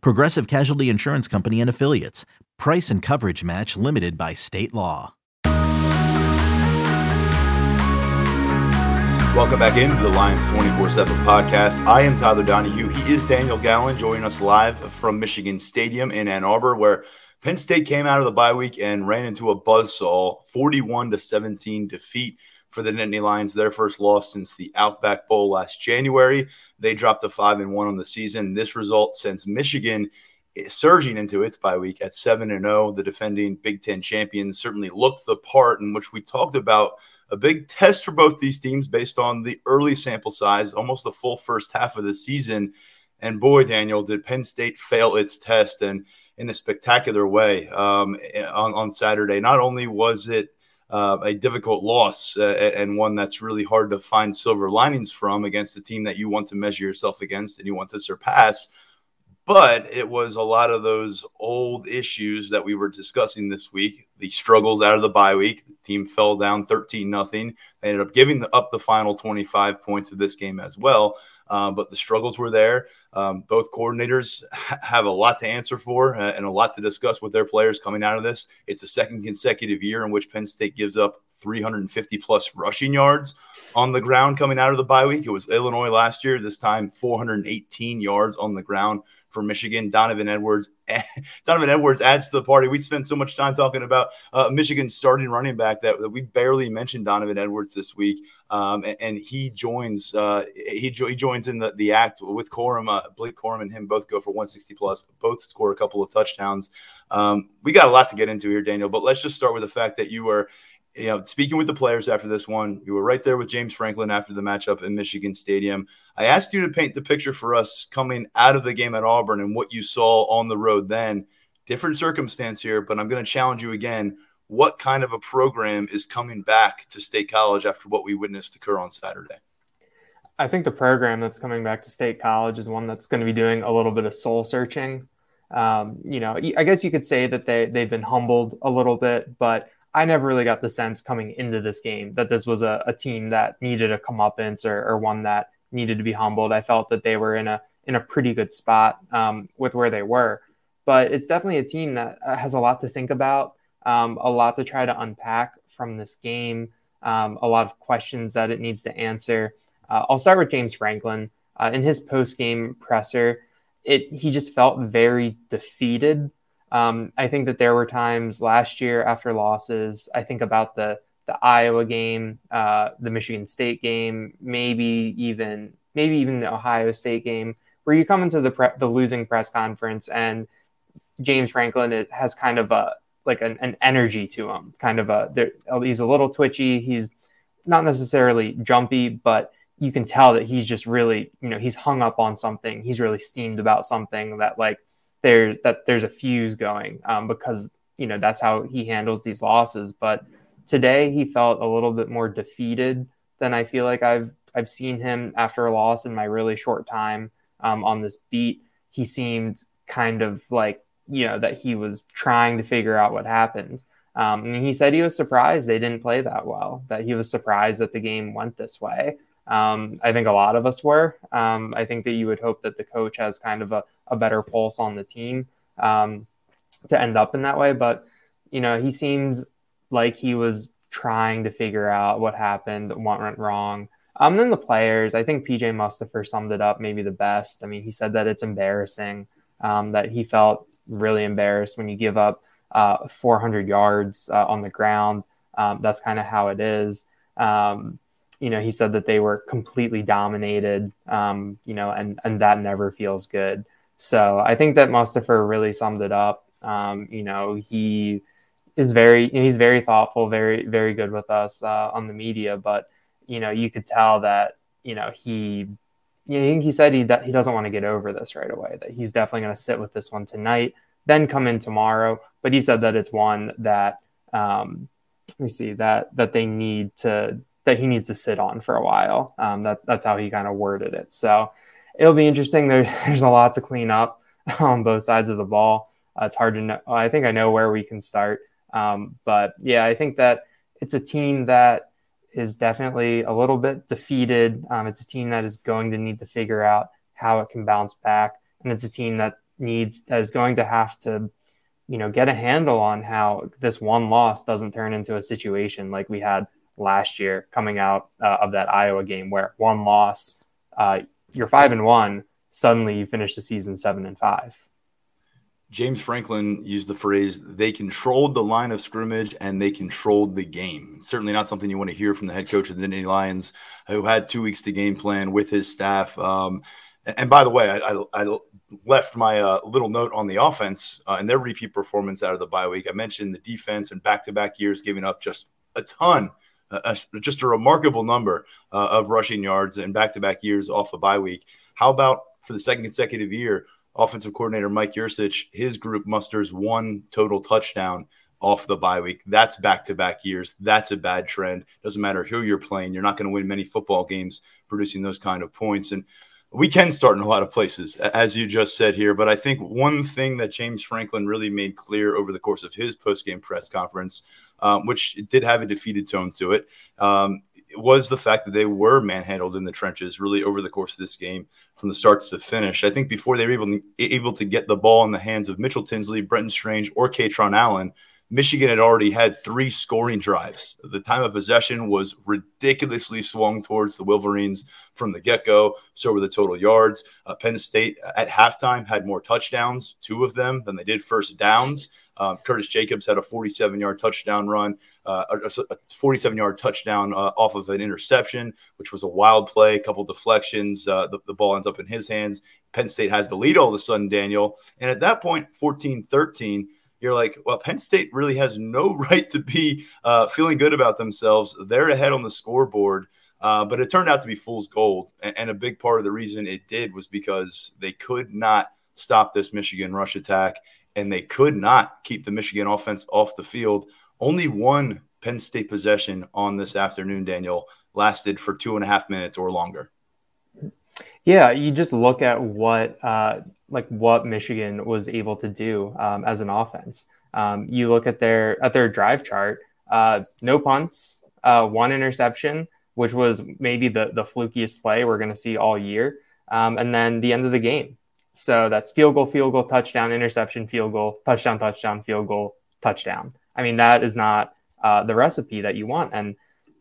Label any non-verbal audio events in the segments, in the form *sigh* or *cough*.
Progressive Casualty Insurance Company and Affiliates. Price and coverage match limited by state law. Welcome back into the Lions 24 7 podcast. I am Tyler Donohue. He is Daniel Gallen joining us live from Michigan Stadium in Ann Arbor, where Penn State came out of the bye week and ran into a buzzsaw 41 to 17 defeat for the Nittany Lions, their first loss since the Outback Bowl last January. They dropped to five and one on the season. This result sends Michigan surging into its bye week at seven and zero. The defending Big Ten champions certainly looked the part, in which we talked about a big test for both these teams based on the early sample size, almost the full first half of the season. And boy, Daniel, did Penn State fail its test and in a spectacular way um, on, on Saturday. Not only was it uh, a difficult loss uh, and one that's really hard to find silver linings from against a team that you want to measure yourself against and you want to surpass. But it was a lot of those old issues that we were discussing this week. The struggles out of the bye week. The team fell down 13 nothing. They ended up giving up the final 25 points of this game as well. Uh, but the struggles were there. Um, both coordinators ha- have a lot to answer for uh, and a lot to discuss with their players coming out of this. It's the second consecutive year in which Penn State gives up 350 plus rushing yards on the ground coming out of the bye week. It was Illinois last year, this time 418 yards on the ground for Michigan. Donovan Edwards, *laughs* Donovan Edwards adds to the party. We spent so much time talking about uh, Michigan's starting running back that, that, we barely mentioned Donovan Edwards this week, um, and, and, he joins uh, he, jo- he, joins in the, the act with Corum. Uh, Blake Corum and him both go for 160 plus. Both score a couple of touchdowns. Um, we got a lot to get into here, Daniel. But let's just start with the fact that you were you know, speaking with the players after this one, you were right there with James Franklin after the matchup in Michigan Stadium. I asked you to paint the picture for us coming out of the game at Auburn and what you saw on the road then. Different circumstance here, but I'm going to challenge you again. What kind of a program is coming back to State College after what we witnessed occur on Saturday? I think the program that's coming back to State College is one that's going to be doing a little bit of soul searching. Um, you know, I guess you could say that they they've been humbled a little bit, but I never really got the sense coming into this game that this was a, a team that needed a comeuppance or, or one that needed to be humbled. I felt that they were in a in a pretty good spot um, with where they were, but it's definitely a team that uh, has a lot to think about, um, a lot to try to unpack from this game, um, a lot of questions that it needs to answer. Uh, I'll start with James Franklin uh, in his post game presser. It he just felt very defeated um, I think that there were times last year after losses. I think about the the Iowa game, uh, the Michigan State game, maybe even maybe even the Ohio State game, where you come into the pre- the losing press conference and James Franklin has kind of a like an, an energy to him, kind of a he's a little twitchy. He's not necessarily jumpy, but you can tell that he's just really you know he's hung up on something. He's really steamed about something that like there's that there's a fuse going um, because you know that's how he handles these losses. But today he felt a little bit more defeated than I feel like I've I've seen him after a loss in my really short time um, on this beat. He seemed kind of like you know that he was trying to figure out what happened. Um, and he said he was surprised they didn't play that well. That he was surprised that the game went this way. Um, I think a lot of us were. Um, I think that you would hope that the coach has kind of a, a better pulse on the team um, to end up in that way. But, you know, he seems like he was trying to figure out what happened, what went wrong. Um, then the players, I think PJ Mustipher summed it up maybe the best. I mean, he said that it's embarrassing, um, that he felt really embarrassed when you give up uh, 400 yards uh, on the ground. Um, that's kind of how it is. Um, you know, he said that they were completely dominated, um, you know, and, and that never feels good. So I think that Mustipher really summed it up. Um, you know, he is very, he's very thoughtful, very, very good with us uh, on the media, but, you know, you could tell that, you know, he, you know, he said he, he doesn't want to get over this right away, that he's definitely going to sit with this one tonight, then come in tomorrow. But he said that it's one that um, let me see that that they need to that he needs to sit on for a while. Um, that that's how he kind of worded it. So it'll be interesting. There's *laughs* there's a lot to clean up on both sides of the ball. Uh, it's hard to know. I think I know where we can start. Um, but yeah, I think that it's a team that is definitely a little bit defeated. Um, it's a team that is going to need to figure out how it can bounce back, and it's a team that needs that is going to have to, you know, get a handle on how this one loss doesn't turn into a situation like we had last year coming out uh, of that Iowa game where one loss, uh, you're five and one, suddenly you finish the season seven and five. James Franklin used the phrase, they controlled the line of scrimmage and they controlled the game. certainly not something you want to hear from the head coach of the Nittany Lions, who had two weeks to game plan with his staff. Um, and by the way, I, I, I left my uh, little note on the offense uh, and their repeat performance out of the bye week. I mentioned the defense and back to back years giving up just a ton, uh, just a remarkable number uh, of rushing yards and back to back years off a bye week. How about for the second consecutive year? offensive coordinator Mike Yurcich, his group musters one total touchdown off the bye week. That's back to back years. That's a bad trend. Doesn't matter who you're playing. You're not going to win many football games producing those kind of points. And we can start in a lot of places, as you just said here. But I think one thing that James Franklin really made clear over the course of his post game press conference, um, which did have a defeated tone to it, um, was the fact that they were manhandled in the trenches really over the course of this game from the start to the finish. I think before they were able to, able to get the ball in the hands of Mitchell Tinsley, Brenton Strange, or Kaytron Allen, Michigan had already had three scoring drives. The time of possession was ridiculously swung towards the Wolverines from the get go. So were the total yards. Uh, Penn State at halftime had more touchdowns, two of them, than they did first downs. Um, Curtis Jacobs had a 47 yard touchdown run, uh, a 47 yard touchdown uh, off of an interception, which was a wild play, a couple deflections. Uh, the, the, ball ends up in his hands. Penn State has the lead all of a sudden, Daniel. And at that point, 14 13, you're like, well, Penn State really has no *laughs* right to be uh, feeling good about themselves. They're ahead on the scoreboard. Uh, but it turned out to be fool's gold. And, and a big part of the reason it did was because they could not stop this Michigan rush attack and they could not keep the Michigan offense off the field. Only one Penn State possession on this afternoon, Daniel, lasted for two and a half minutes or longer. Yeah, you just look at what uh, like what Michigan was able to do um, as an offense. Um, you look at their at their drive chart. Uh, no punts, uh, one interception, which was maybe the the flukiest play we're going to see all year, um, and then the end of the game. So that's field goal, field goal, touchdown, interception, field goal, touchdown, touchdown, field goal, touchdown. I mean, that is not uh, the recipe that you want. And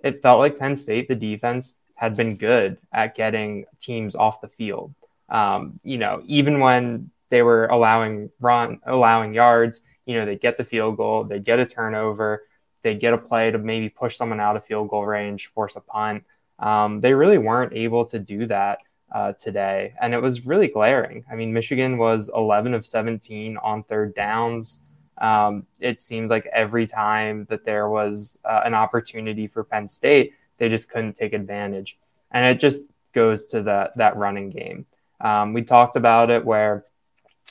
it felt like Penn State, the defense, had been good at getting teams off the field. Um, you know, even when they were allowing run, allowing yards, you know, they get the field goal, they get a turnover, they get a play to maybe push someone out of field goal range, force a punt. Um, they really weren't able to do that uh, today, and it was really glaring. I mean, Michigan was 11 of 17 on third downs. Um, it seemed like every time that there was uh, an opportunity for Penn State, they just couldn't take advantage, and it just goes to that that running game. Um, we talked about it where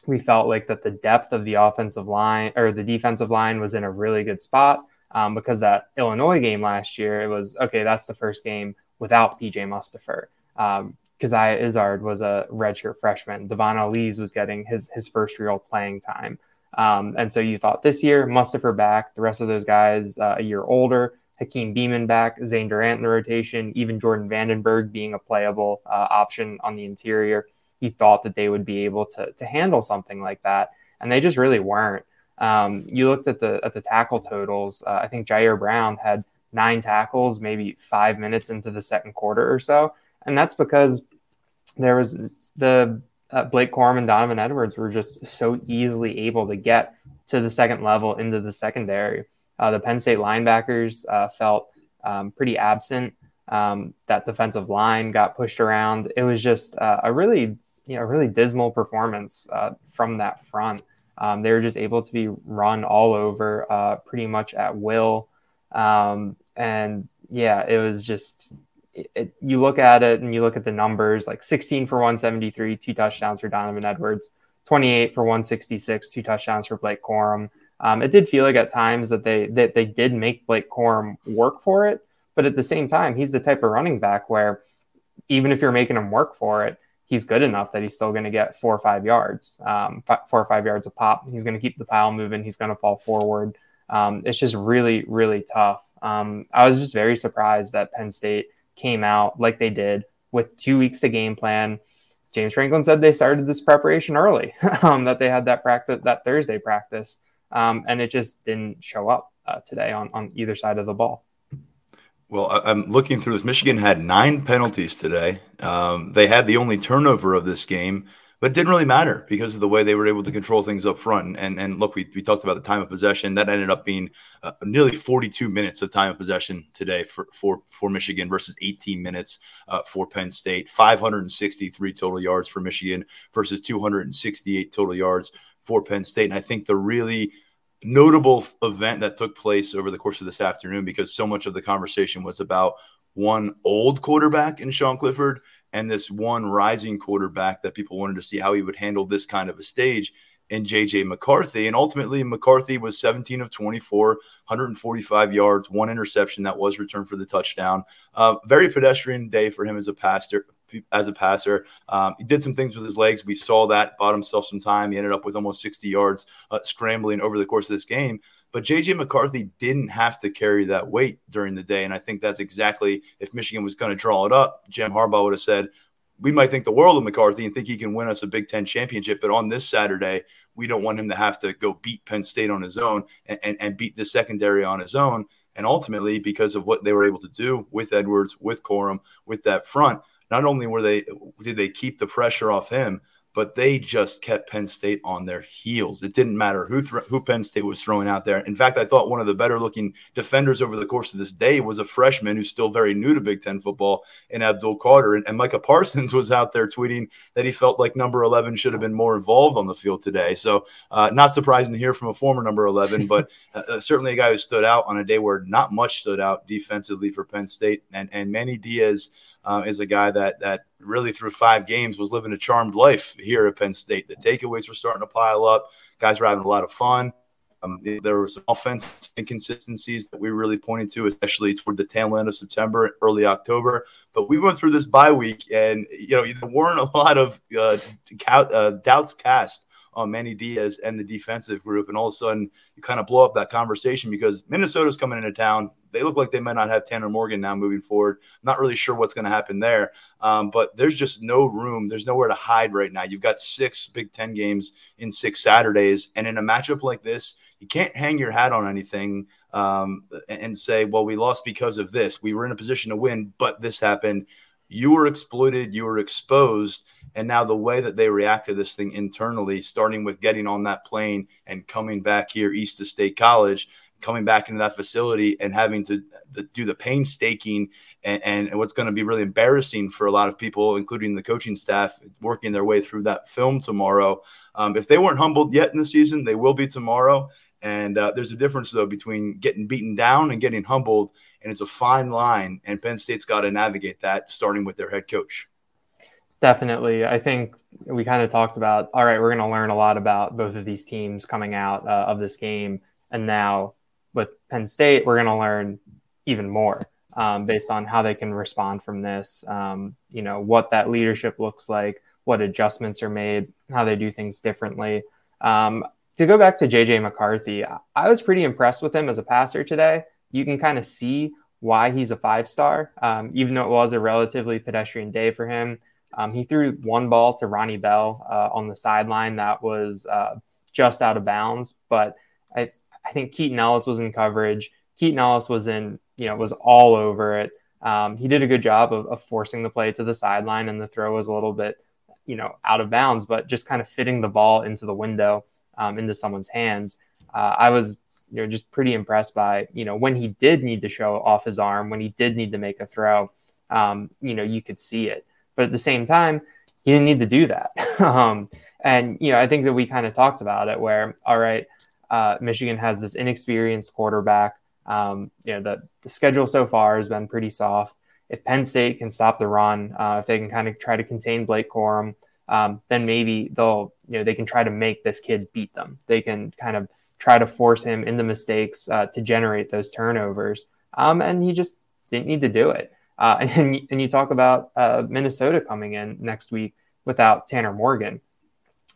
we felt like that the depth of the offensive line or the defensive line was in a really good spot um, because that Illinois game last year, it was okay. That's the first game without PJ Mustipher. Um, Coziah Izzard was a redshirt freshman. Dvon Ellies was getting his his first real playing time. Um, and so you thought this year, Mustipher back, the rest of those guys uh, a year older, Hakeem Beamon back, Zane Durant in the rotation, even Jordan Vandenberg being a playable uh, option on the interior. You thought that they would be able to, to handle something like that, and they just really weren't. Um, you looked at the at the tackle totals. Uh, I think Ji'Ayir Brown had nine tackles, maybe five minutes into the second quarter or so, and that's because there was the uh, Blake Corum and Donovan Edwards were just so easily able to get to the second level into the secondary. Uh, the Penn State linebackers uh, felt um, pretty absent. Um, that defensive line got pushed around. It was just uh, a really, you know, really dismal performance uh, from that front. Um, they were just able to be run all over, uh, pretty much at will. Um, and yeah, it was just it, you look at it and you look at the numbers like 16 for 173, two touchdowns for Donovan Edwards, 28 for 166, two touchdowns for Blake Corum. Um, it did feel like at times that they that they did make Blake Corum work for it, but at the same time, he's the type of running back where even if you're making him work for it, he's good enough that he's still going to get four or five yards, um, four or five yards a pop. He's going to keep the pile moving. He's going to fall forward. Um, it's just really, really tough. Um, I was just very surprised that Penn State came out like they did with two weeks to game plan. James Franklin said they started this preparation early, *laughs* um, that they had that practice, that Thursday practice, um, and it just didn't show up uh, today on, on either side of the ball. Well, I'm looking through this. Michigan had nine penalties today. Um, they had the only turnover of this game, but it didn't really matter because of the way they were able to control things up front. And and look, we, we talked about the time of possession. That ended up being uh, nearly 42 minutes of time of possession today for for, for Michigan versus 18 minutes uh, for Penn State. 563 total yards for Michigan versus 268 total yards for Penn State. And I think the really notable event that took place over the course of this afternoon because so much of the conversation was about one old quarterback in Sean Clifford and this one rising quarterback that people wanted to see how he would handle this kind of a stage in JJ McCarthy. And ultimately, McCarthy was 17 of 24, 145 yards, one interception that was returned for the touchdown. Uh, very pedestrian day for him as a passer as a passer. Um, he did some things with his legs. We saw that, bought himself some time. He ended up with almost 60 yards uh, scrambling over the course of this game. But JJ McCarthy didn't have to carry that weight during the day. And I think that's exactly if Michigan was going to draw it up, Jim Harbaugh would have said, we might think the world of McCarthy and think he can win us a Big Ten championship. But on this Saturday, we don't want him to have to go beat Penn State on his own and, and, and beat the secondary on his own. And ultimately, because of what they were able to do with Edwards, with Corum, with that front, not only were they did they keep the pressure off him, but they just kept Penn State on their heels. It didn't matter who th- who Penn State was throwing out there. In fact, I thought one of the better looking defenders over the course of this day was a freshman who's still very new to Big Ten football and Abdul Carter. And, and Micah Parsons *laughs* was out there tweeting that he felt like number 11 should have been more involved on the field today. So, uh, not surprising to hear from a former number 11, but *laughs* uh, uh, certainly a guy who stood out on a day where not much stood out defensively for Penn State. And, and Manny Diaz uh, is a guy that that really through five games was living a charmed life here at Penn State. The takeaways were starting to pile up. Guys were having a lot of fun. Um, there were some offensive inconsistencies that we really pointed to, especially toward the tail end of September, early October. But we went through this bye week, and you know there weren't a lot of uh, uh, doubts cast on Manny Diaz and the defensive group, and all of a sudden you kind of blow up that conversation because Minnesota's coming into town they look like they might not have Tanner Morgan now moving forward. Not really sure what's going to happen there, um, but there's just no room. There's nowhere to hide right now. You've got six Big Ten games in six Saturdays, and in a matchup like this, you can't hang your hat on anything um, and say, "Well, we lost because of this. We were in a position to win, but this happened." You were exploited. You were exposed. And now the way that they react to this thing internally, starting with getting on that plane and coming back here east to State College, coming back into that facility and having to do the painstaking and, and what's going to be really embarrassing for a lot of people, including the coaching staff, working their way through that film tomorrow. Um, if they weren't humbled yet in the season, they will be tomorrow. And uh, there's a difference, though, between getting beaten down and getting humbled. And it's a fine line. And Penn State's got to navigate that, starting with their head coach. Definitely. I think we kind of talked about all right, we're going to learn a lot about both of these teams coming out uh, of this game. And now with Penn State, we're going to learn even more um, based on how they can respond from this. Um, you know, what that leadership looks like, what adjustments are made, how they do things differently. Um, to go back to JJ McCarthy, I was pretty impressed with him as a passer today. You can kind of see why he's a five star, um, even though it was a relatively pedestrian day for him. Um, he threw one ball to Ronnie Bell uh, on the sideline that was uh, just out of bounds, but I, I think Keaton Ellis was in coverage. Keaton Ellis was in, you know, was all over it. Um, he did a good job of, of, forcing the play to the sideline, and the throw was a little bit, you know, out of bounds, but just kind of fitting the ball into the window, um, into someone's hands. Uh, I was, you know, just pretty impressed by, you know, when he did need to show off his arm, when he did need to make a throw, um, you know, you could see it. But at the same time, he didn't need to do that. *laughs* Um, and you know, I think that we kind of talked about it, where all right, uh, Michigan has this inexperienced quarterback. Um, you know, the, the schedule so far has been pretty soft. If Penn State can stop the run, uh, if they can kind of try to contain Blake Corum, um, then maybe they'll you know, they can try to make this kid beat them. They can kind of try to force him into mistakes uh, to generate those turnovers. Um, and he just didn't need to do it. Uh, *laughs* and, and you talk about uh, Minnesota coming in next week without Tanner Morgan.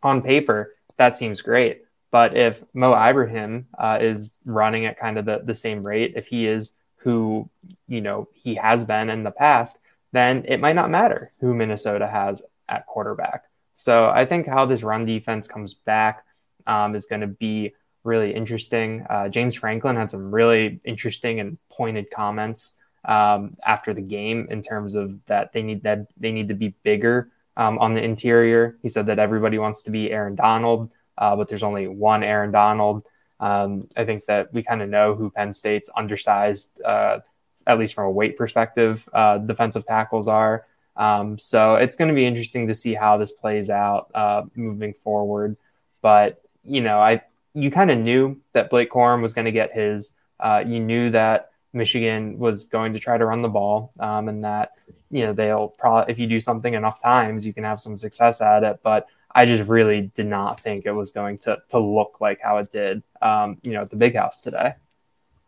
On paper, that seems great. But if Mo Ibrahim uh, is running at kind of the, the same rate, if he is who you know he has been in the past, then it might not matter who Minnesota has at quarterback. So I think how this run defense comes back um, is going to be really interesting. Uh, James Franklin had some really interesting and pointed comments um, after the game in terms of that they need that they need to be bigger um, on the interior. He said that everybody wants to be Aaron Donald, uh, but there's only one Aaron Donald. Um, I think that we kind of know who Penn State's undersized, uh, at least from a weight perspective, uh, defensive tackles are. Um, so it's going to be interesting to see how this plays out uh, moving forward. But you know, I you kind of knew that Blake Corum was going to get his. Uh, you knew that Michigan was going to try to run the ball, um, and that you know they'll probably if you do something enough times, you can have some success at it. But I just really did not think it was going to to look like how it did, um, you know, at the Big House today.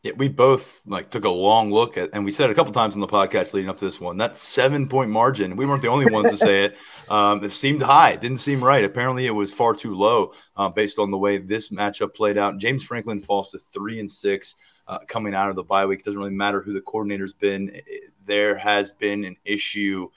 Yeah, we both like took a long look at, and we said a couple times in the podcast leading up to this one that seven point margin. We weren't the only ones to say it. *laughs* Um, it seemed high, it didn't seem right. Apparently, it was far too low uh, based on the way this matchup played out. James Franklin falls to three and six uh, coming out of the bye week. It doesn't really matter who the coordinator's been. There has been an issue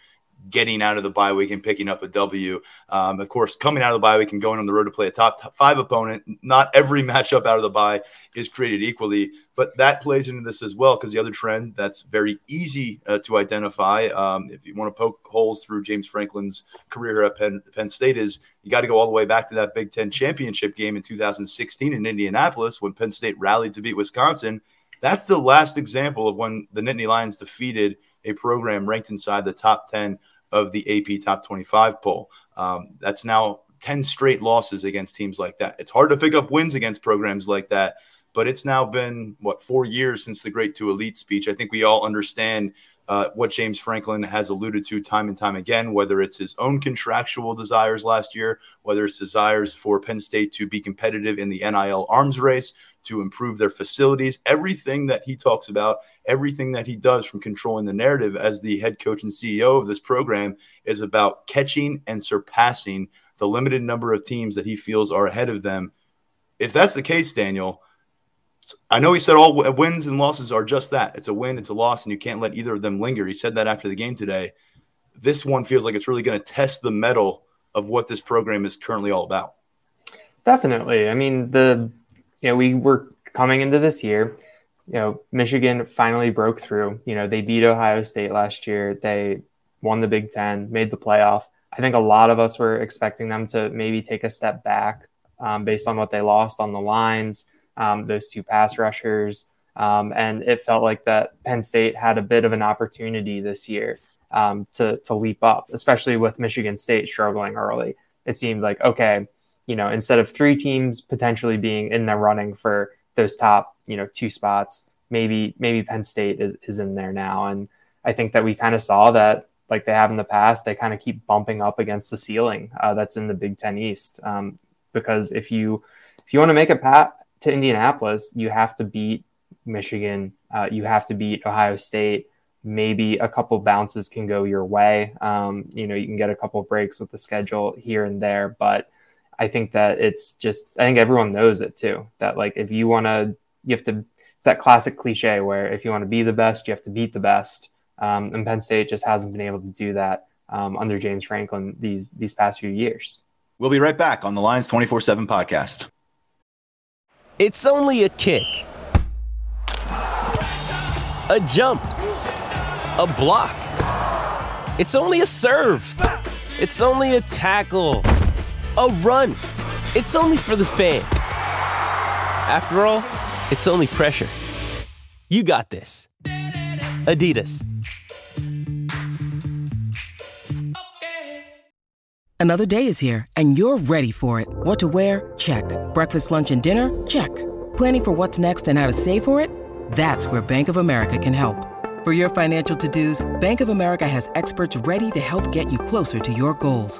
getting out of the bye week and picking up a W. Um, of course, coming out of the bye week and going on the road to play a top five opponent, not every *laughs* matchup out of the bye is created equally, but that plays into this as well because the other trend that's very easy uh, to identify um, if you want to poke holes through James Franklin's career at Penn, Penn State is you got to go all the way back to that Big Ten championship game in 2016 in Indianapolis when Penn State rallied to beat Wisconsin. That's the last example of when the Nittany Lions defeated a program ranked inside the top 10 of the AP Top 25 poll. Um, that's now 10 straight losses against teams like that. It's hard to pick up wins against programs like that, but it's now been, what, four years since the Great Two Elite speech. I think we all understand uh, what James Franklin has alluded to time and time again, whether it's his own contractual desires last year, whether it's desires for Penn State to be competitive in the NIL arms race, to improve their facilities, everything that he talks about, everything that he does from controlling the narrative as the head coach and CEO of this program is about catching and surpassing the limited number of teams that he feels are ahead of them. If that's the case, Daniel, I know he said all wins and losses are just that. It's a win, it's a loss, and you can't let either of them linger. He said that after the game today. This one feels like it's really going to test the mettle of what this program is currently all about. Definitely. I mean, the you know, we were coming into this year, you know, Michigan finally broke through. You know, they beat Ohio State last year. They won the Big Ten, made the playoff. I think a lot of us were expecting them to maybe take a step back um, based on what they lost on the lines, um, those two pass rushers. Um, and it felt like that Penn State had a bit of an opportunity this year um, to, to leap up, especially with Michigan State struggling early. It seemed like, okay, you know, instead of three teams potentially being in the running for those top, you know, two spots, maybe maybe Penn State is, is in there now. And I think that we kind of saw that like they have in the past, they kind of keep bumping up against the ceiling uh, that's in the Big Ten East. Um, because if you if you want to make a path to Indianapolis, you have to beat Michigan, uh, you have to beat Ohio State. Maybe a couple bounces can go your way. Um, you know, you can get a couple breaks with the schedule here and there, but I think that it's just I think everyone knows it too. That like if you want to, you have to. It's that classic cliche where if you want to be the best, you have to beat the best. Um, and Penn State just hasn't been able to do that um, under James Franklin these these past few years. We'll be right back on the Lions twenty four seven podcast. It's only a kick, a jump, a block. It's only a serve. It's only a tackle a run. It's only for the fans. After all, it's only pressure. You got this. Adidas. Another day is here, and you're ready for it. What to wear? Check. Breakfast, lunch, and dinner? Check. Planning for what's next and how to save for it? That's where Bank of America can help. For your financial to dos, Bank of America has experts ready to help get you closer to your goals.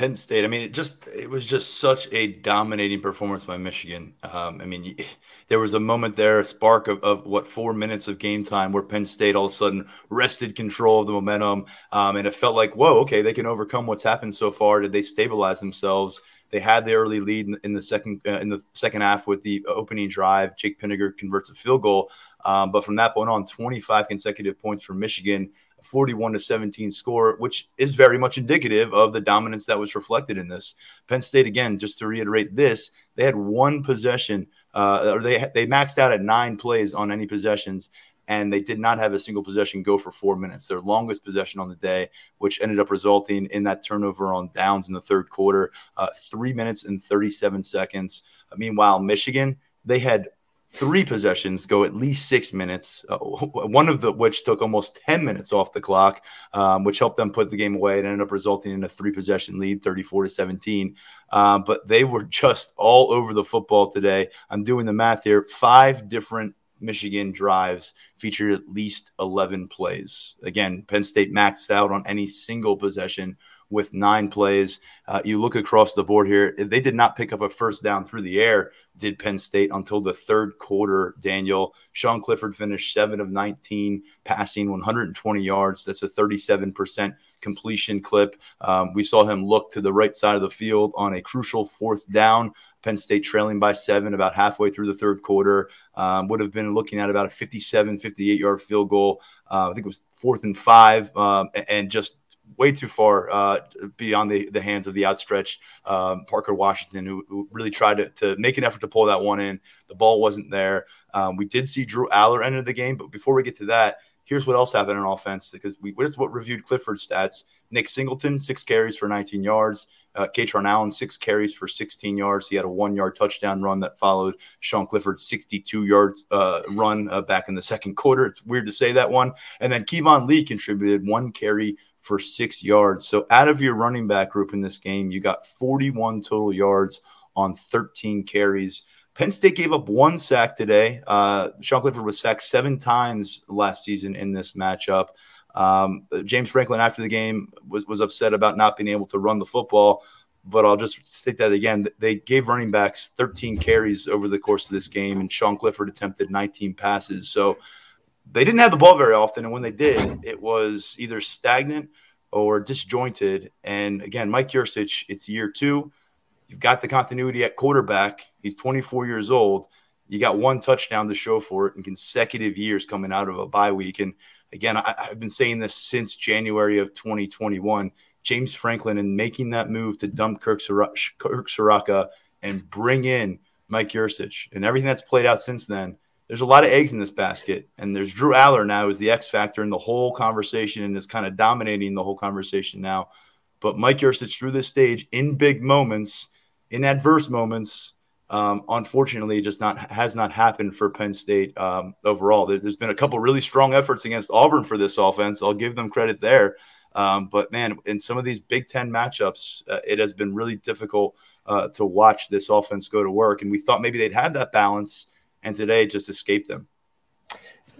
Penn State. I mean, it just it was just such a dominating performance by Michigan. Um, I mean, there was a moment there, a spark of, of what four minutes of game time, where Penn State all of a sudden wrested control of the momentum, um, and it felt like, whoa, okay, they can overcome what's happened so far. Did they stabilize themselves? They had the early lead in, in the second uh, in the second half with the opening drive. Jake Pinegar converts a field goal, um, but from that point on, 25 consecutive points for Michigan. 41 to 17 score, which is very much indicative of the dominance that was reflected in this. Penn State, again, just to reiterate this, they had one possession, uh, or they they maxed out at nine plays on any possessions, and they did not have a single possession go for four minutes. Their longest possession on the day, which ended up resulting in that turnover on downs in the third quarter, uh, three minutes and 37 seconds. Meanwhile, Michigan, they had three possessions go at least six minutes, uh, one of the which took almost 10 minutes off the clock, um, which helped them put the game away and ended up resulting in a three possession lead, 34 to 17. Um, but they were *laughs* just all over the football today. I'm doing the math here. Five different Michigan drives featured at least 11 plays. Again, Penn State maxed out on any single possession with nine plays. Uh, you look across the board here, they did not pick up a first down through the air, did Penn State until the third quarter. Daniel, Sean Clifford finished seven of 19, passing 120 yards. That's a 37% completion clip. Um, we saw him look to the right side of the field on a crucial fourth down. Penn State trailing by seven about halfway through the third quarter. Um, would have been looking at about a 57, 58 yard field goal. Uh, I think it was fourth and five, um, and just way too far uh, beyond the, the hands of the outstretched um, Parker Washington, who, who really tried to, to, make an effort to pull that one in. The ball wasn't there. Um, we did see Drew Allar enter the game, but before we get to that, here's what else happened on offense because we is what reviewed Clifford's stats. Nick Singleton, six carries for 19 yards. Uh, Kaytron Allen, six carries for 16 yards. He had a one yard touchdown run that followed Sean Clifford's 62 yard uh, run uh, back in the second quarter. It's weird to say that one. And then Keyvone Lee contributed one carry for six yards. So out of your running back group in this game, you got 41 total yards on 13 carries. Penn State gave up one sack today. Uh, Sean Clifford was sacked seven times last season in this matchup. Um, James Franklin, after the game, was, was upset about not being able to run the football. But I'll just state that again. They gave running backs 13 carries over the course of this game, and Sean Clifford attempted 19 passes. So they didn't have the ball very often, and when they did, it was either stagnant or disjointed. And again, Mike Yurcich, it's year two. You've got the continuity at quarterback. He's 24 years old. You got one touchdown to show for it in consecutive years coming out of a bye week. And again, I, have been saying this since January of 2021. James Franklin and making that move to dump Kirk, Ciarrocca and bring in Mike Yurcich and everything that's played out since then – there's a lot of eggs in this basket, and there's Drew Allar now is the X factor in the whole conversation and is kind of dominating the whole conversation now. But Mike Yurcich through this stage in big moments, in adverse moments, um, unfortunately, just not has not happened for Penn State um, overall. There, has been a couple really strong efforts against Auburn for this offense. I'll give them credit there. Um, but man, in some of these Big Ten matchups, uh, it has been really difficult uh, to watch this offense go to work. And we thought maybe they'd have that balance and today just escaped them.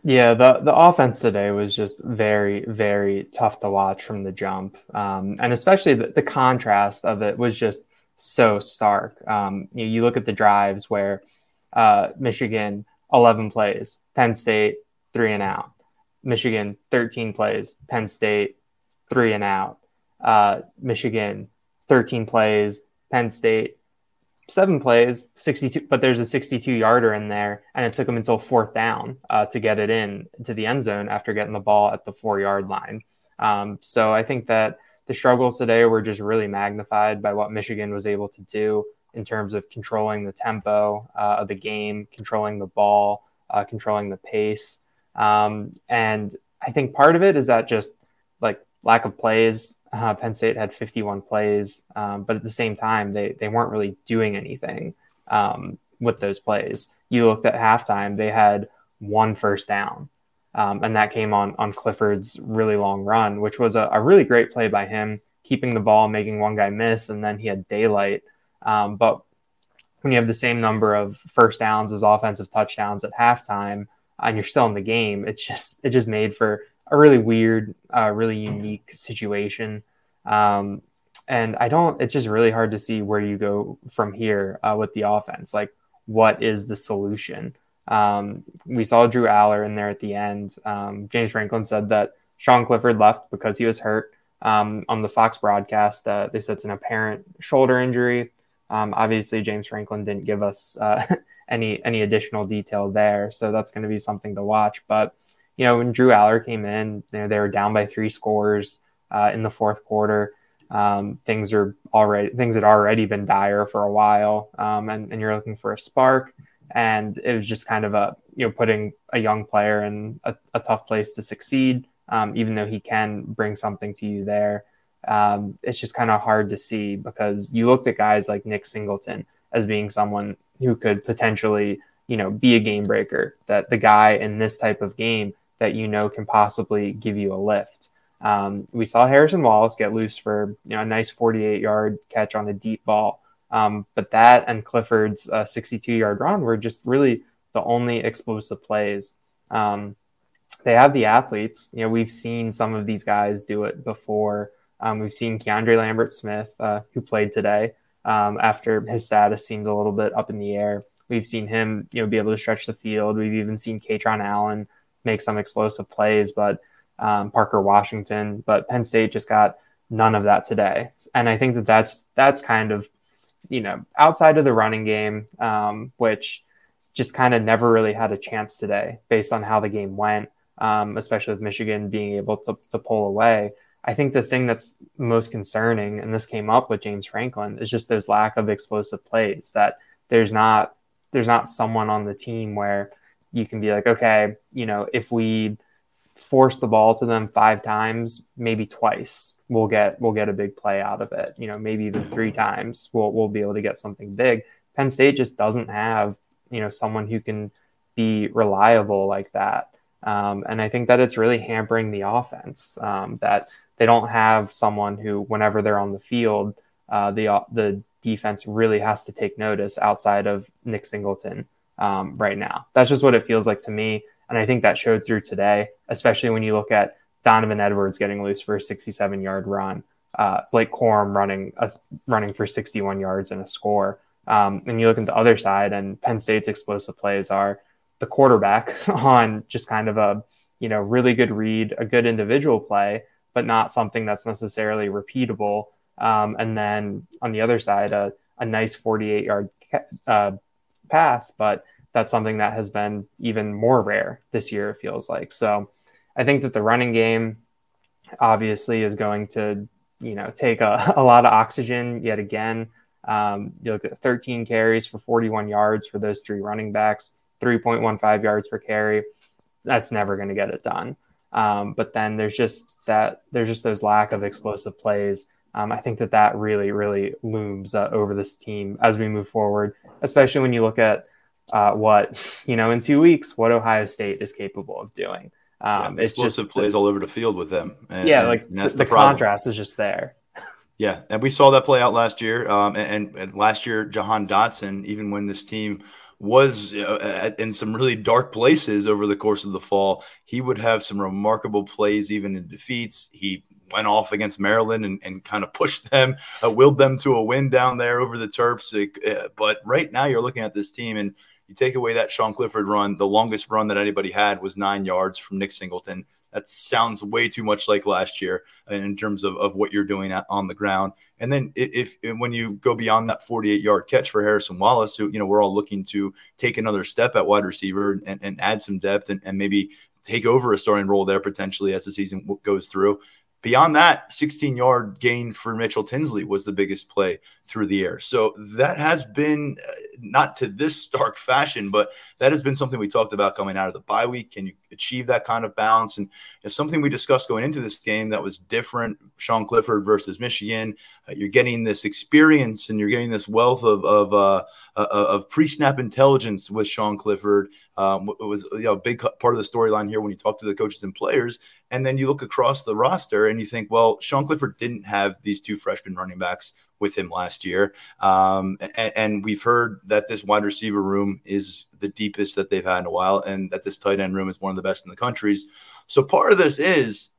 Yeah, the the offense today was just very very tough to watch from the jump, um, and especially the, the, contrast of it was just so stark. Um, you, you, look at the drives where uh, Michigan eleven plays, Penn State three and out, Michigan thirteen plays, Penn State three and out, uh, Michigan thirteen plays, Penn State seven plays, 62, but there's a 62 yarder in there, and it took them until fourth down uh, to get it in to the end zone after getting the ball at the four yard line. Um, so I think that the struggles today were just really magnified by what Michigan was able to do in terms of controlling the tempo uh, of the game, controlling the ball, uh, controlling the pace. Um, and I think part of it is that just like lack of plays uh, Penn State had 51 plays, um, but at the same time, they they weren't really doing anything um, with those plays. You looked at halftime; they had one first down, um, and that came on on Clifford's really long run, which was a, a, really great play by him. keeping the ball, making one guy miss, and then he had daylight. Um, but when you have the same number of first downs as offensive touchdowns at halftime, and you're still in the game, it's just it just made for a really weird, uh, really unique situation. Um, and I don't. It's just really hard to see where you go from here uh, with the offense. Like, what is the solution? Um, we saw Drew Allar in there at the end. Um, James Franklin said that Sean Clifford left because he was hurt. Um, on the Fox broadcast, uh, they said it's an apparent shoulder injury. Um, obviously, James Franklin didn't give us uh, *laughs* any any additional detail there, so that's going to be something to watch. But you know, when Drew Allar came in, you know, they were down by three scores uh, in the fourth quarter. Um, things are already things had already been dire for a while, um, and, and you're looking for a spark. And it was just kind of a you know putting a young player in a, a tough place to succeed, um, even though he can bring something to you there. Um, it's just kind of hard to see because you looked at guys like Nick Singleton as being someone who could potentially you know be a game breaker. That the guy in this type of game that you know can possibly give you a lift. Um, we saw Harrison Wallace get loose for you know a nice 48 yard catch on a deep ball, um, but that and Clifford's uh, 62 yard run were just really the only explosive plays. Um, they have the athletes. You know, we've seen some of these guys do it before. Um, we've seen Keandre Lambert Smith, uh, who played today um, after his status seemed a little bit up in the air. We've seen him, you know, be able to stretch the field. We've even seen Kaytron Allen make some explosive plays, but um, Parker Washington, but Penn State just got none of that today. And I think that that's that's kind of you know outside of the running game, um, which just kind of never really had a chance today based on how the game went, um, especially with Michigan being able to, to pull away. I think the thing that's most concerning, and this came up with James Franklin, is just those lack of explosive plays. That there's not there's not someone on the team where you can be like, okay, you know, if we force the ball to them five times, maybe twice, we'll get we'll get a big play out of it. You know, maybe even three times, we'll we'll be able to get something big. Penn State just doesn't have you know someone who can be reliable like that. Um, and I think that it's really hampering the offense. Um, that they don't have someone who, whenever they're on the field, uh, the the defense really has to take notice outside of Nick Singleton um, right now. That's just what it feels like to me. And I think that showed through today, especially when you look at Donovan Edwards getting loose for a 67 yard run, uh, Blake Corum running a, running for 61 yards and a score. Um, and you look at the other side, and Penn State's explosive plays are the quarterback *laughs* on just kind of a you know really good read, a good individual play, but not something that's necessarily repeatable. Um, and then on the other side, a, a nice 48 yard uh, pass, but that's something that has been even more rare this year, it feels like. So I think that the running game obviously is going to, you know, take a, *laughs* a lot of oxygen yet again. Um, you look at 13 carries for 41 yards for those three running backs, 3.15 yards per carry. That's never going to get it done. Um, but then there's just that there's just those lack of explosive plays. Um, I think that that really, really looms uh, over this team as we move forward, especially when you look at uh, what you know in two weeks what Ohio State is capable of doing. Um, yeah, it's explosive just, plays all over the field with them. And, yeah, like the, the, the contrast is just there. *laughs* Yeah, and we saw that play out last year. Um, and, and, last year, Jahan Dotson, even when this team was uh, in some really dark places over the course of the fall, he would have some remarkable plays, even in defeats. He went off against Maryland and, and kind of pushed them, uh, willed them to a win down there over the Terps. Uh, but right now, you're looking at this team, and you take away that Sean Clifford run, the longest run that anybody had was nine yards from Nick Singleton. That sounds way too much like last year in terms of, of what you're doing at, on the ground. And then if, if when you go beyond that 48 yard catch for Harrison Wallace, who you know we're all looking to take another step at wide receiver and, and add some depth and, and maybe take over a starting role there potentially as the season goes through. Beyond that, 16 yard gain for Mitchell Tinsley was the biggest play through the air. So that has been uh, not to this stark fashion, but that has been something we talked about coming out of the bye week. Can you achieve that kind of balance? And it's something we discussed going into this game that was different. Sean Clifford versus Michigan. Uh, you're getting this experience and you're getting this wealth of of, uh, uh of pre-snap intelligence with Sean Clifford. Um, it was you know, a big part of the storyline here when you talk to the coaches and players. And then you look across the roster and you think, well, Sean Clifford didn't have these two freshman running backs with him last year. Um, and, and, we've heard that this wide receiver room is the deepest that they've had in a while, and that this tight end room is one of the best in the countries. So part of this is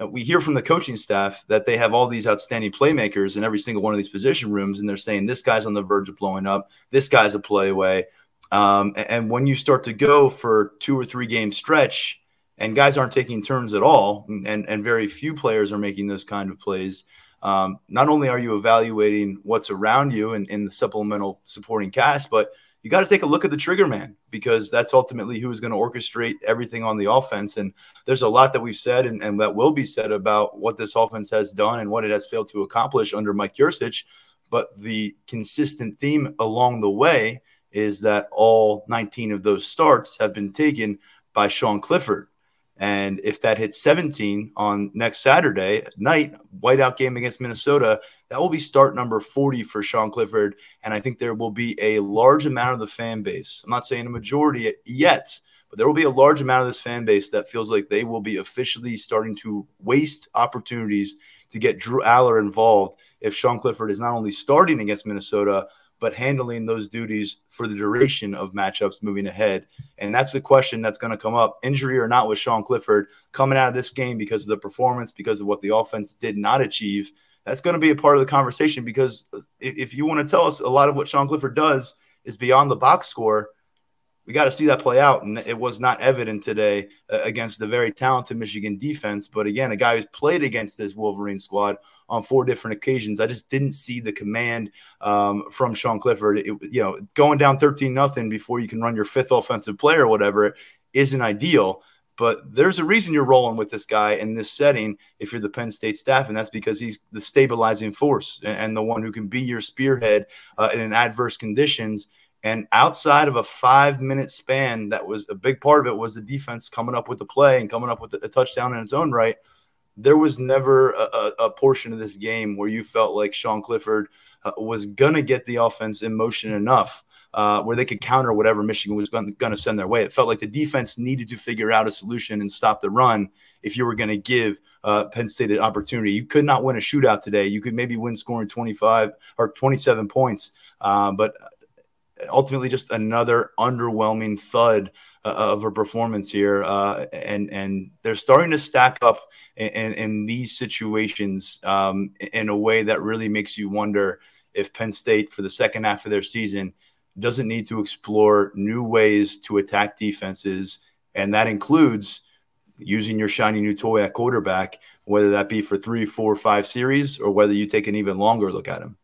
uh, we hear from the coaching staff that they have all these outstanding playmakers in every single one of these position rooms, and they're saying this guy's on the verge of blowing up, this guy's a play away. Um, and when you start to go for two or three game stretch, and guys aren't taking turns at all, and, and very few players are making those kind of plays um, not only are you evaluating what's around you in, in the supplemental supporting cast, but you got to take a look at the trigger man because that's ultimately who is going to orchestrate everything on the offense. And there's a lot that we've said and, and, that will be said about what this offense has done and what it has failed to accomplish under Mike Yurcich. But the consistent theme along the way is that all 19 of those starts have been taken by Sean Clifford. And if that hits 17 on next Saturday night, whiteout game against Minnesota, that will be start number 40 for Sean Clifford. And I think there will be a large amount of the fan base. I'm not saying a majority yet, but there will be a large amount of this fan base that feels like they will be officially starting to waste opportunities to get Drew Allar involved if Sean Clifford is not only starting against Minnesota, but handling those duties for the duration of matchups moving ahead. And that's the question that's going to come up, injury or not, with Sean Clifford coming out of this game because of the performance, because of what the offense did not achieve. That's going to be a part of the conversation because if, you want to tell us a lot of what Sean Clifford does is beyond the box score, we got to see that play out. And it was not evident today uh, against the very talented Michigan defense. But again, a guy who's played against this Wolverine squad on four different occasions. I just didn't see the command um, from Sean Clifford. It, you know, going down 13 nothing before you can run your fifth offensive play or whatever isn't ideal. But there's a reason you're rolling with this guy in this setting if you're the Penn State staff, and that's because he's the stabilizing force and, and the one who can be your spearhead uh, in adverse conditions. And outside of a five minute span, that was a big part of it was the defense coming up with the play and coming up with a touchdown in its own right there was never a, a, portion of this game where you felt like Sean Clifford uh, was going to get the offense in motion enough uh, where they could counter whatever Michigan was going to send their way. It felt like the defense needed to figure out a solution and stop the run if you were going to give uh, Penn State an opportunity. You could not win a shootout today. You could maybe win scoring 25 or 27 points, uh, but ultimately just another underwhelming thud of a performance here. Uh, and, and they're starting to stack up – in, in these situations um, in a way that really makes you wonder if Penn State, for the second half of their season, doesn't need to explore new ways to attack defenses. And that includes using your shiny new toy at quarterback, whether that be for three, four, five series, or whether you take an even longer look at him.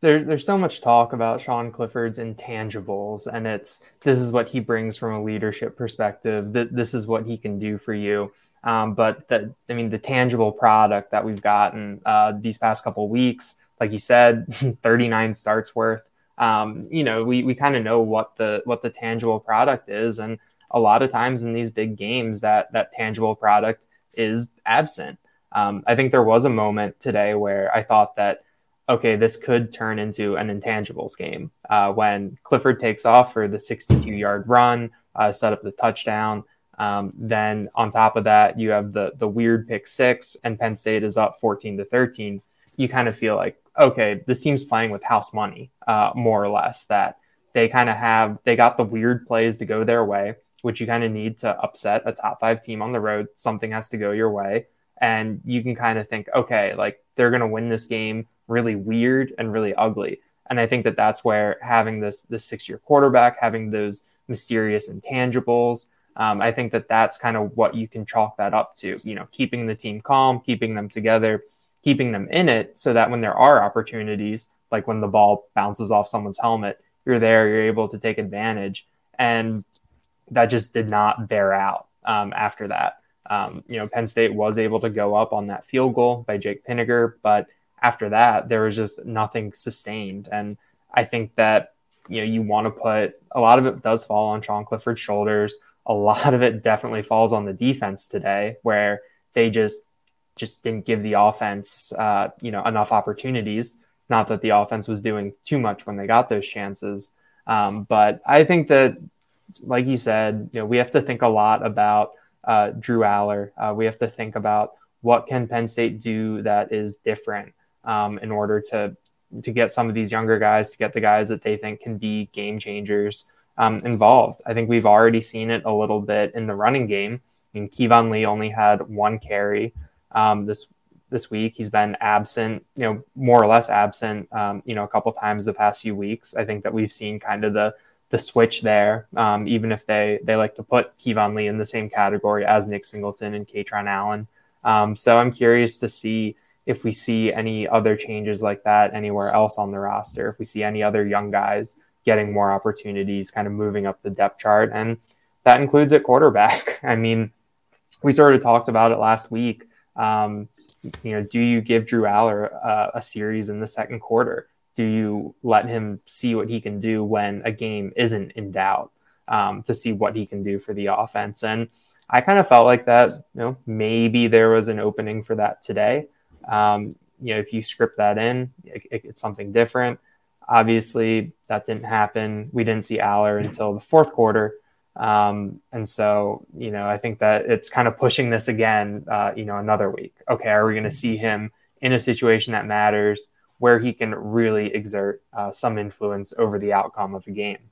There, there's so much talk about Sean Clifford's intangibles, and it's this is what he brings from a leadership perspective. That this is what he can do for you. Um, but the, I mean, the tangible product that we've gotten uh, these past couple weeks, like you said, *laughs* 39 starts worth. Um, you know, we, we kind of know what the what the tangible product is, and a lot of times in these big games, that that tangible product is absent. Um, I think there was a moment today where I thought that okay, this could turn into an intangibles game uh, when Clifford takes off for the 62 yard run, uh, set up the touchdown. Um, then on top of that, you have the the weird pick six, and Penn State is up 14 to 13. You kind of feel like, okay, this team's playing with house money, uh, more or less. That they kind of have they got the weird plays to go their way, which you kind of need to upset a top five team on the road. Something has to go your way, and you can kind of think, okay, like they're gonna win this game really weird and really ugly. And I think that that's where having this this six year quarterback, having those mysterious intangibles um, I think that that's kind of what you can chalk that up to. You know, keeping the team calm, keeping them together, keeping them in it, so that when there are opportunities, like when the ball bounces off someone's helmet, you're there, you're able to take advantage, and that just did not bear out um, after that. Um, you know, Penn State was able to go up on that field goal by Jake Pinegar, but after that, there was just nothing sustained. And I think that you know you want to put a lot of it does fall on Sean Clifford's shoulders. A lot of it definitely falls on the defense today, where they just just didn't give the offense uh, you know enough opportunities. Not that the offense was doing too much when they got those chances, um, but I think that, like you said, you know we have to think a lot about uh, Drew Allar. Uh, we have to think about what can Penn State do that is different um, in order to to get some of these younger guys, to get the guys that they think can be game changers um, involved. I think we've already seen it a little bit in the running game. I mean, Keyvone Lee only had one carry um, this this week. He's been absent, you know, more or less absent, um, you know, a couple times the past few weeks. I think that we've seen kind of the the switch there, um, even if they they like to put Keyvone Lee in the same category as Nick Singleton and Kaytron Allen. Um, so I'm curious to see if we see any other changes like that anywhere else on the roster, if we see any other young guys getting more opportunities, kind of moving up the depth chart. And that includes at quarterback. *laughs* I mean, we sort of talked about it last week. Um, you know, do you give Drew Allar uh, a series in the second quarter? Do you let him see what he can do when a game isn't in doubt um, to see what he can do for the offense? And I kind of felt like that, you know, maybe there was an opening for that today. Um, you know, if you script that in, it, it's something different. Obviously, that didn't happen. We didn't see Allar until the fourth quarter. Um, and so, you know, I think that it's kind of pushing this again, uh, you know, another week. Okay, are we going to see him in a situation that matters where he can really exert uh, some influence over the outcome of a game?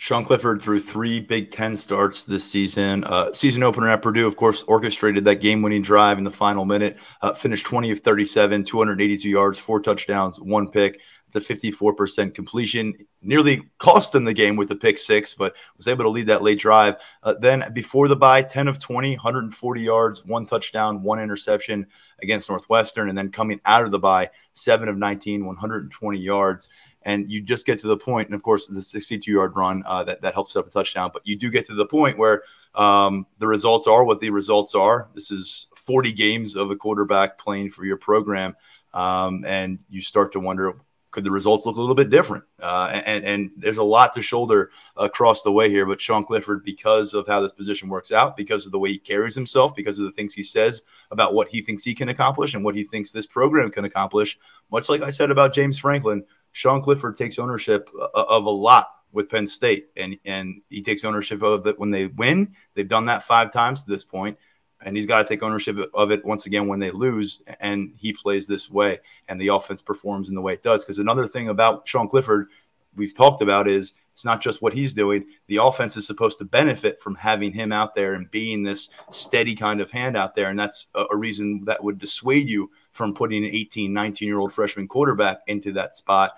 Sean Clifford through three Big Ten starts this season. Uh, season opener at Purdue, of course, orchestrated that game winning drive in the final minute. Uh, finished 20 of 37, 282 yards, four touchdowns, one pick. The 54% completion nearly cost them the game with the pick six, but was able to lead that late drive. Uh, then before the bye, 10 of 20, 140 yards, one touchdown, one interception against Northwestern. And then coming out of the bye, seven of 19, 120 yards and you just get to the point, and of course, the 62 yard run uh, that, that helps set up a touchdown. But you do get to the point where um, the results are what the results are. This is 40 games of a quarterback playing for your program. Um, and you start to wonder could the results look a little bit different? Uh, and, and there's a lot to shoulder across the way here. But Sean Clifford, because of how this position works out, because of the way he carries himself, because of the things he says about what he thinks he can accomplish and what he thinks this program can accomplish, much like I said about James Franklin, Sean Clifford takes ownership uh, of a lot with Penn State, and and he takes ownership of it when they win. They've done that five times to this point, and he's got to take ownership of it once again when they lose. And he plays this way, and the offense performs in the way it does. Because another thing about Sean Clifford, we've talked about is it's not just what he's doing. The offense is supposed to benefit from having him out there and being this steady kind of hand out there, and that's a, a reason that would dissuade you from putting an 18, 19 year old freshman quarterback into that spot.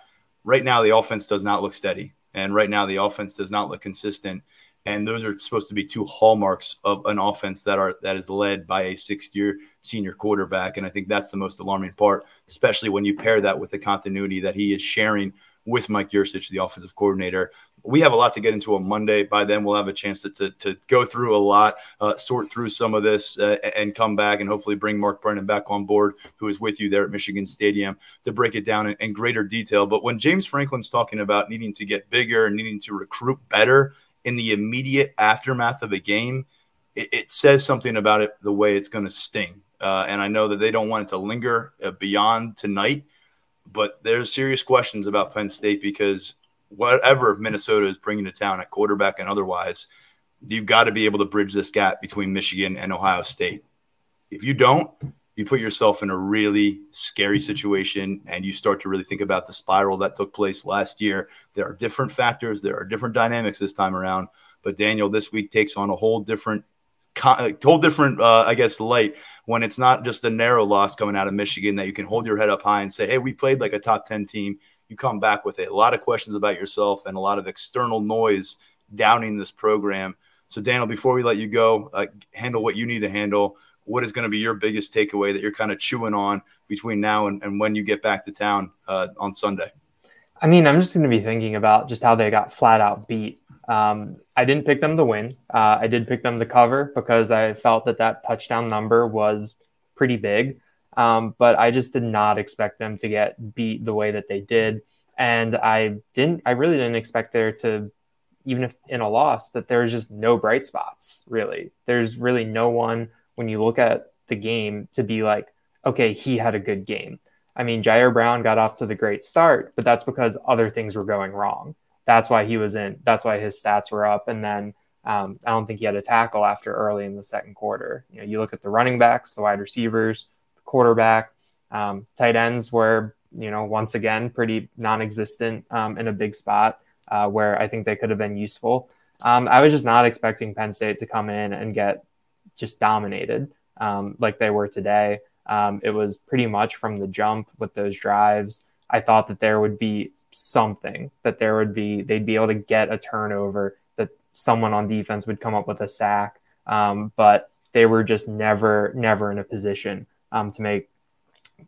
Right now, the offense does not look steady. And right now, the offense does not look consistent. And those are supposed to be two hallmarks of an offense that are that is led by a sixth-year senior quarterback. And I think that's the most alarming part, especially when you pair that with the continuity that he is sharing with Mike Yurcich, the offensive coordinator. We have a lot to get into on Monday. By then, we'll have a chance to, to, to go through a lot, uh, sort through some of this, uh, and come back and hopefully bring Mark Brennan back on board, who is with you there at Michigan Stadium, to break it down in, in greater detail. But when James Franklin's talking about needing to get bigger and needing to recruit better in the immediate aftermath of a game, it, it says something about it the way it's going to sting. Uh, and I know that they don't want it to linger uh, beyond tonight but there's serious questions about Penn State because whatever Minnesota is bringing to town at quarterback and otherwise, you've got to be able to bridge this gap between Michigan and Ohio State. If you don't, you put yourself in a really scary situation and you start to really think about the spiral that took place last year. There are different factors, there are different dynamics this time around. But Daniel, this week takes on a whole different whole different, uh, I guess, light when it's not just a narrow loss coming out of Michigan that you can hold your head up high and say, hey, we played like a top 10 team. You come back with a lot of questions about yourself and a lot of external noise downing this program. So, Daniel, before we let you go, uh, handle what you need to handle. What is going to be your biggest takeaway that you're kind of chewing on between now and, and when you get back to town uh, on Sunday? I mean, I'm just going to be thinking about just how they got flat out beat um, I didn't pick them to win. Uh, I did pick them to cover because I felt that that touchdown number was pretty big. Um, but I just did not expect them to get beat the way that they did. And I didn't, I really didn't expect there to, even if in a loss, that there's just no bright spots, really. There's really no one when you look at the game to be like, okay, he had a good game. I mean, Ji'Ayir Brown got off to the great start, but that's because other things were going wrong. That's why he was in, that's why his stats were up. And then um, I don't think he had a tackle after early in the second quarter. You know, you look at the running backs, the wide receivers, quarterback, um, tight ends were, you know, once again, pretty non existent um, in a big spot uh, where I think they could have been useful. Um, I was just not expecting Penn State to come in and get just dominated um, like they were today. Um, it was pretty much from the jump with those drives. I thought that there would be something, that there would be, they'd be able to get a turnover, that someone on defense would come up with a sack. Um, but they were just never, never in a position um, to make,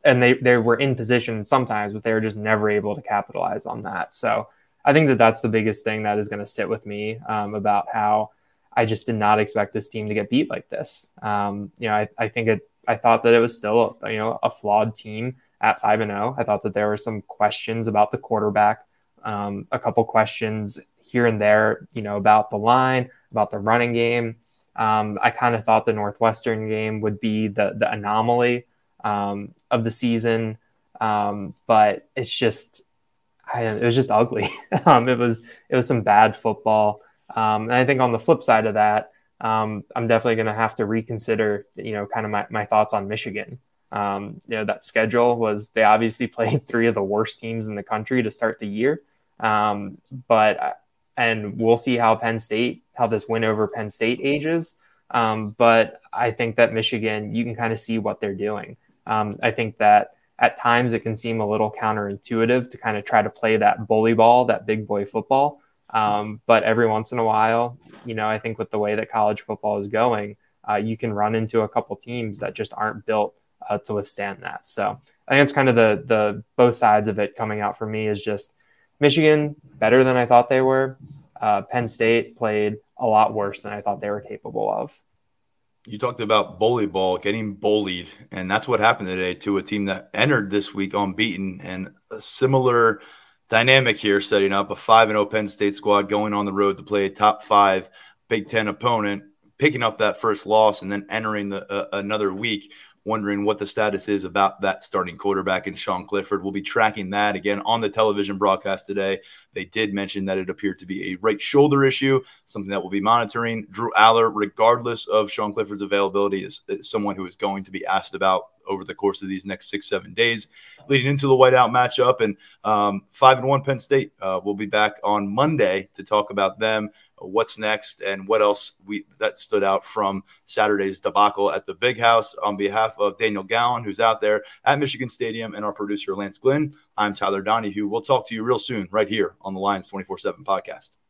and they, they were in position sometimes, but they were just never able to capitalize on that. So I think that that's the biggest thing that is going to sit with me um, about how I just did not expect this team to get beat like this. Um, you know, I, I think it, I thought that it was still, you know, a flawed team at five and zero. Oh. I thought that there were some questions about the quarterback, um, a couple questions here and there, you know, about the line, about the running game. Um, I kind of thought the Northwestern game would be the the anomaly um, of the season, um, but it's just, I, it was just ugly. *laughs* Um, it was it was some bad football. Um, and I think on the flip side of that, um, I'm definitely going to have to reconsider, you know, kind of my, my thoughts on Michigan. You know, that schedule was they obviously *laughs* played three of the worst teams in the country to start the year. But, and we'll see how Penn State, how this win over Penn State ages. Um, but I think that Michigan, you can kind of see what they're doing. Um, I think that at times it can seem a little counterintuitive to kind of try to play that bully ball, that big boy football. Um, but every once in a while, you know, I think with the way that college football is going, uh, you can run into a couple teams that just aren't built uh, to withstand that. So I think it's kind of the the both sides of it coming out for me is just Michigan better than I thought they were. Uh, Penn State played a lot worse than I thought they were capable of. You talked about bully ball, getting bullied, and that's what happened today to a team that entered this week unbeaten and a similar dynamic here, setting up a 5 and 0 Penn State squad going on the road to play a top five Big Ten opponent, picking up that first loss, and then entering the, uh, another week wondering what the status is about that starting quarterback in Sean Clifford. We'll be tracking that again on the television broadcast today. They did mention that it appeared to be a right shoulder issue, something that we'll be monitoring. Drew Allar, regardless of Sean Clifford's availability, is, is someone who is going to be asked about over the course of these next six, seven days leading into the whiteout matchup. And um, five and one Penn State. Uh, we'll be back on Monday to talk about them what's next and what else we that stood out from Saturday's debacle at the Big House. On behalf of Daniel Gallen, who's out there at Michigan Stadium, and our producer Lance Glenn, I'm Tyler Donohue. We'll talk to you real soon right here on the Lions 24 7 podcast.